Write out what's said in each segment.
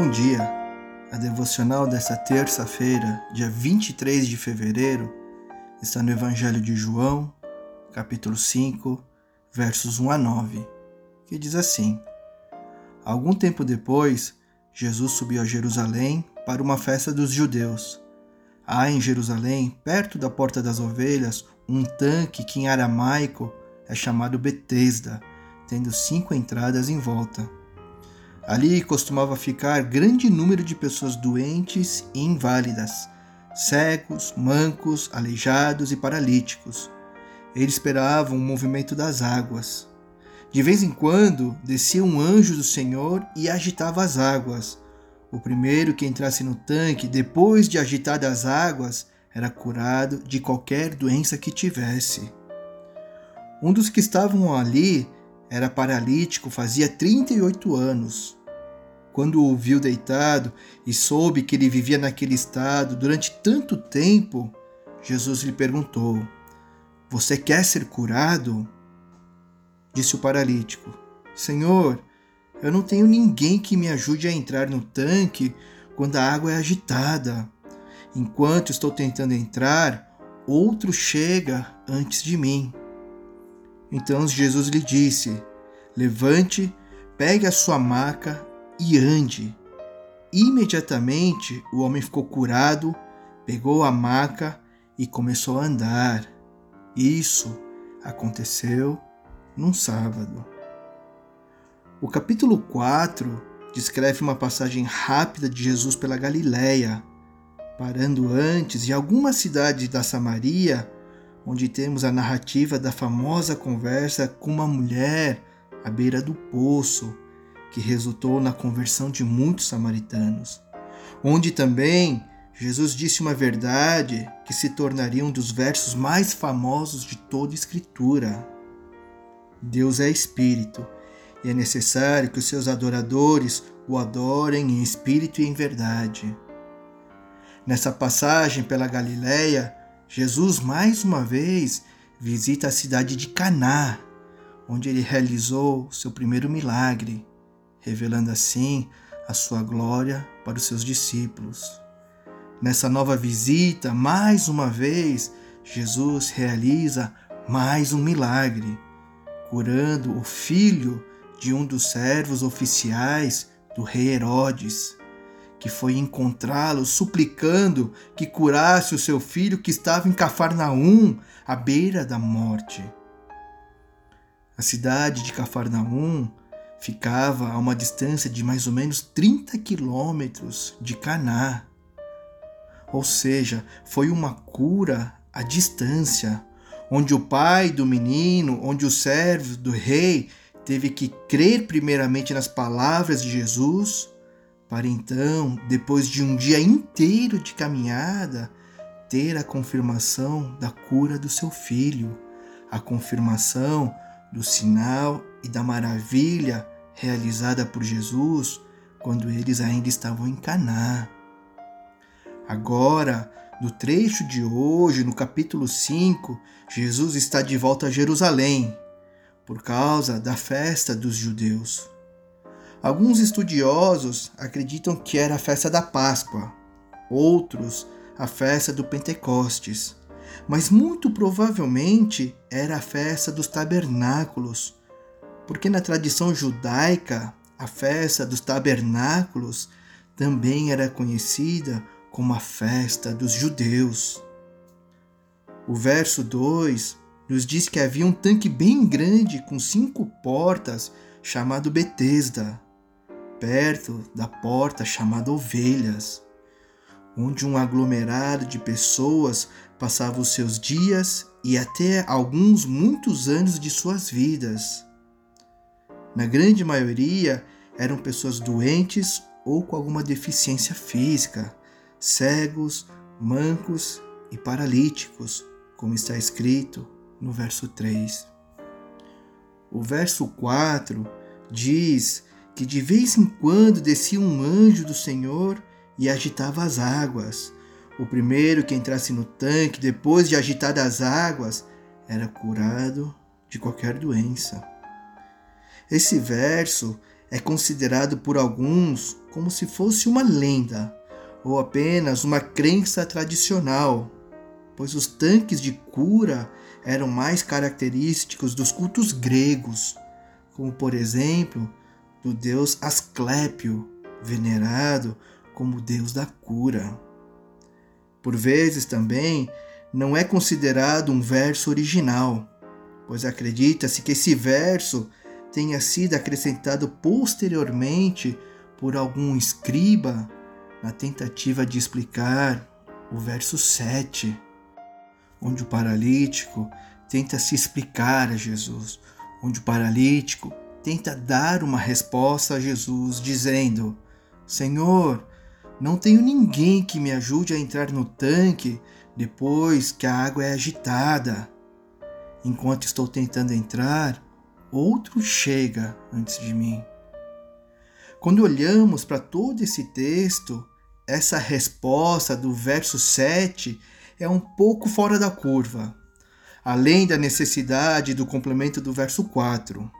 Bom dia! A devocional desta terça-feira, dia 23 de fevereiro, está no Evangelho de João, capítulo 5, versos 1 a 9, que diz assim: Algum tempo depois, Jesus subiu a Jerusalém para uma festa dos judeus. Há em Jerusalém, perto da Porta das Ovelhas, um tanque que em aramaico é chamado Betesda, tendo cinco entradas em volta. Ali costumava ficar grande número de pessoas doentes e inválidas, cegos, mancos, aleijados e paralíticos. Eles esperavam o movimento das águas. De vez em quando descia um anjo do Senhor e agitava as águas. O primeiro que entrasse no tanque, depois de agitadas as águas, era curado de qualquer doença que tivesse. Um dos que estavam ali era paralítico, fazia 38 anos. Quando o viu deitado e soube que ele vivia naquele estado durante tanto tempo, Jesus lhe perguntou: Você quer ser curado? Disse o paralítico: Senhor, eu não tenho ninguém que me ajude a entrar no tanque quando a água é agitada. Enquanto estou tentando entrar, outro chega antes de mim. Então Jesus lhe disse: Levante, pegue a sua maca e ande. Imediatamente o homem ficou curado, pegou a maca e começou a andar. Isso aconteceu num sábado. O capítulo 4 descreve uma passagem rápida de Jesus pela Galiléia, parando antes em alguma cidade da Samaria, onde temos a narrativa da famosa conversa com uma mulher à beira do poço que resultou na conversão de muitos samaritanos, onde também Jesus disse uma verdade que se tornaria um dos versos mais famosos de toda a Escritura. Deus é Espírito e é necessário que os seus adoradores o adorem em espírito e em verdade. Nessa passagem pela Galileia, Jesus mais uma vez visita a cidade de Caná, onde ele realizou seu primeiro milagre, revelando assim a sua glória para os seus discípulos. Nessa nova visita, mais uma vez, Jesus realiza mais um milagre, curando o filho de um dos servos oficiais do rei Herodes, que foi encontrá-lo suplicando que curasse o seu filho que estava em Cafarnaum, à beira da morte. A cidade de Cafarnaum ficava a uma distância de mais ou menos 30 quilômetros de Caná. Ou seja, foi uma cura à distância, onde o pai do menino, onde o servo do rei teve que crer primeiramente nas palavras de Jesus, para então, depois de um dia inteiro de caminhada, ter a confirmação da cura do seu filho, a confirmação do sinal e da maravilha realizada por Jesus quando eles ainda estavam em Caná. Agora, no trecho de hoje, no capítulo 5, Jesus está de volta a Jerusalém por causa da festa dos judeus. Alguns estudiosos acreditam que era a festa da Páscoa, outros a festa do Pentecostes mas muito provavelmente era a festa dos tabernáculos, porque na tradição judaica a festa dos tabernáculos também era conhecida como a festa dos judeus. O verso 2 nos diz que havia um tanque bem grande com cinco portas chamado Betesda, perto da porta chamada Ovelhas onde um aglomerado de pessoas passava os seus dias e até alguns muitos anos de suas vidas. Na grande maioria eram pessoas doentes ou com alguma deficiência física, cegos, mancos e paralíticos, como está escrito no verso 3. O verso 4 diz que de vez em quando descia um anjo do Senhor e agitava as águas. O primeiro que entrasse no tanque, depois de agitadas as águas, era curado de qualquer doença. Esse verso é considerado por alguns como se fosse uma lenda ou apenas uma crença tradicional, pois os tanques de cura eram mais característicos dos cultos gregos, como por exemplo do deus Asclépio, venerado como deus da cura. Por vezes também não é considerado um verso original, pois acredita-se que esse verso tenha sido acrescentado posteriormente por algum escriba na tentativa de explicar o verso 7, onde o paralítico tenta se explicar a Jesus, onde o paralítico tenta dar uma resposta a Jesus, dizendo: Senhor, não tenho ninguém que me ajude a entrar no tanque depois que a água é agitada. Enquanto estou tentando entrar, outro chega antes de mim. Quando olhamos para todo esse texto, essa resposta do verso 7 é um pouco fora da curva, além da necessidade do complemento do verso 4.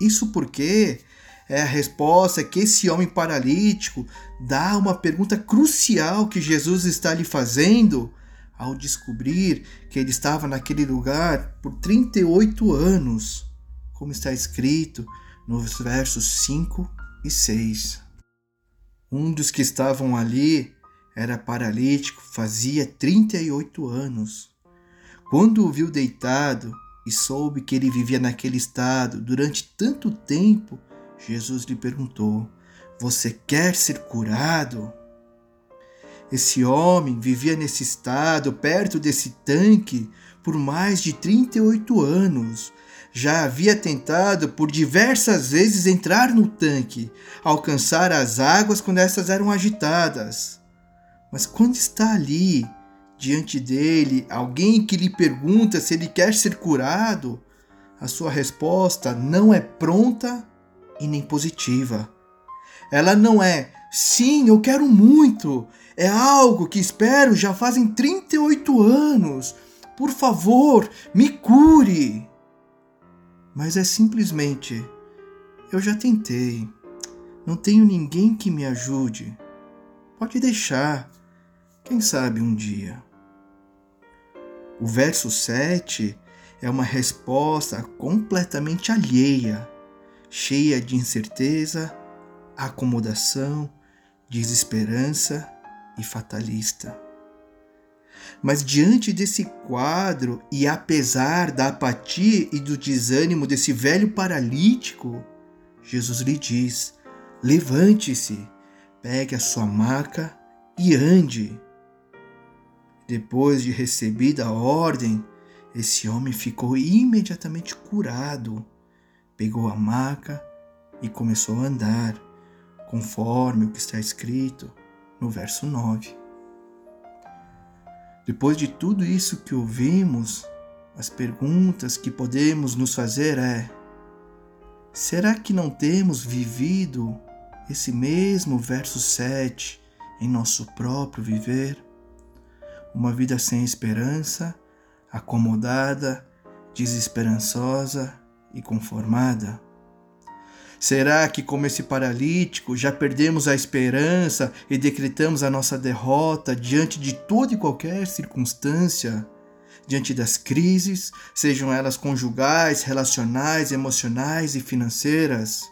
Isso porque é a resposta que esse homem paralítico dá a uma pergunta crucial que Jesus está lhe fazendo ao descobrir que ele estava naquele lugar por 38 anos, como está escrito nos versos 5 e 6. Um dos que estavam ali era paralítico, fazia 38 anos. Quando o viu deitado e soube que ele vivia naquele estado durante tanto tempo, Jesus lhe perguntou: Você quer ser curado? Esse homem vivia nesse estado, perto desse tanque, por mais de 38 anos. Já havia tentado por diversas vezes entrar no tanque, alcançar as águas quando essas eram agitadas. Mas quando está ali, diante dele, alguém que lhe pergunta se ele quer ser curado, a sua resposta não é pronta e nem positiva. Ela não é sim, eu quero muito, é algo que espero já fazem 38 anos. Por favor, me cure. Mas é simplesmente: eu já tentei. Não tenho ninguém que me ajude. Pode deixar. Quem sabe um dia. O verso 7 é uma resposta completamente alheia, cheia de incerteza, acomodação, desesperança e fatalista. Mas diante desse quadro, e apesar da apatia e do desânimo desse velho paralítico, Jesus lhe diz: Levante-se, pegue a sua maca e ande. Depois de recebida a ordem, esse homem ficou imediatamente curado, pegou a maca e começou a andar, conforme o que está escrito no verso 9. Depois de tudo isso que ouvimos, as perguntas que podemos nos fazer é: será que não temos vivido esse mesmo verso 7 em nosso próprio viver? Uma vida sem esperança, acomodada, desesperançosa e conformada? Será que, como esse paralítico, já perdemos a esperança e decretamos a nossa derrota diante de toda e qualquer circunstância? Diante das crises, sejam elas conjugais, relacionais, emocionais e financeiras?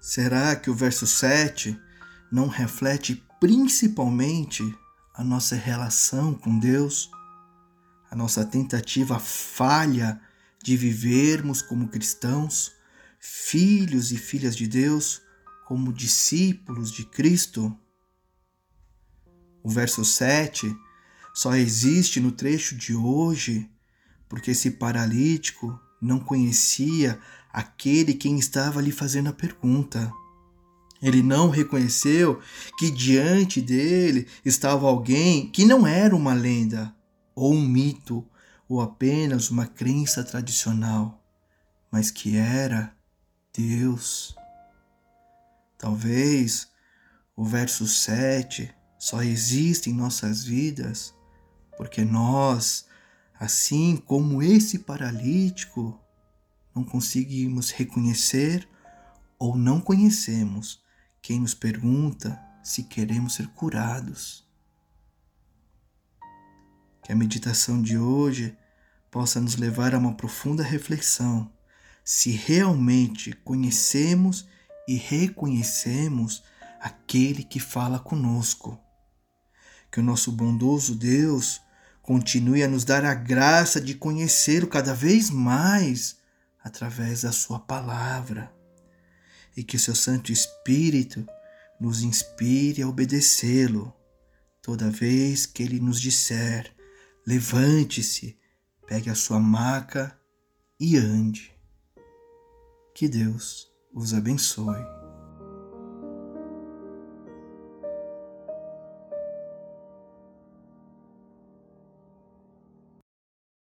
Será que o verso 7 não reflete principalmente a nossa relação com Deus? A nossa tentativa falha de vivermos como cristãos? Filhos e filhas de Deus, como discípulos de Cristo. O verso 7 só existe no trecho de hoje porque esse paralítico não conhecia aquele quem estava lhe fazendo a pergunta. Ele não reconheceu que diante dele estava alguém que não era uma lenda, ou um mito, ou apenas uma crença tradicional, mas que era Deus. Talvez o verso 7 só exista em nossas vidas porque nós, assim como esse paralítico, não conseguimos reconhecer ou não conhecemos quem nos pergunta se queremos ser curados. Que a meditação de hoje possa nos levar a uma profunda reflexão se realmente conhecemos e reconhecemos aquele que fala conosco. Que o nosso bondoso Deus continue a nos dar a graça de conhecê-lo cada vez mais através da Sua palavra. E que o seu Santo Espírito nos inspire a obedecê-lo toda vez que ele nos disser: levante-se, pegue a sua maca e ande. Que Deus os abençoe.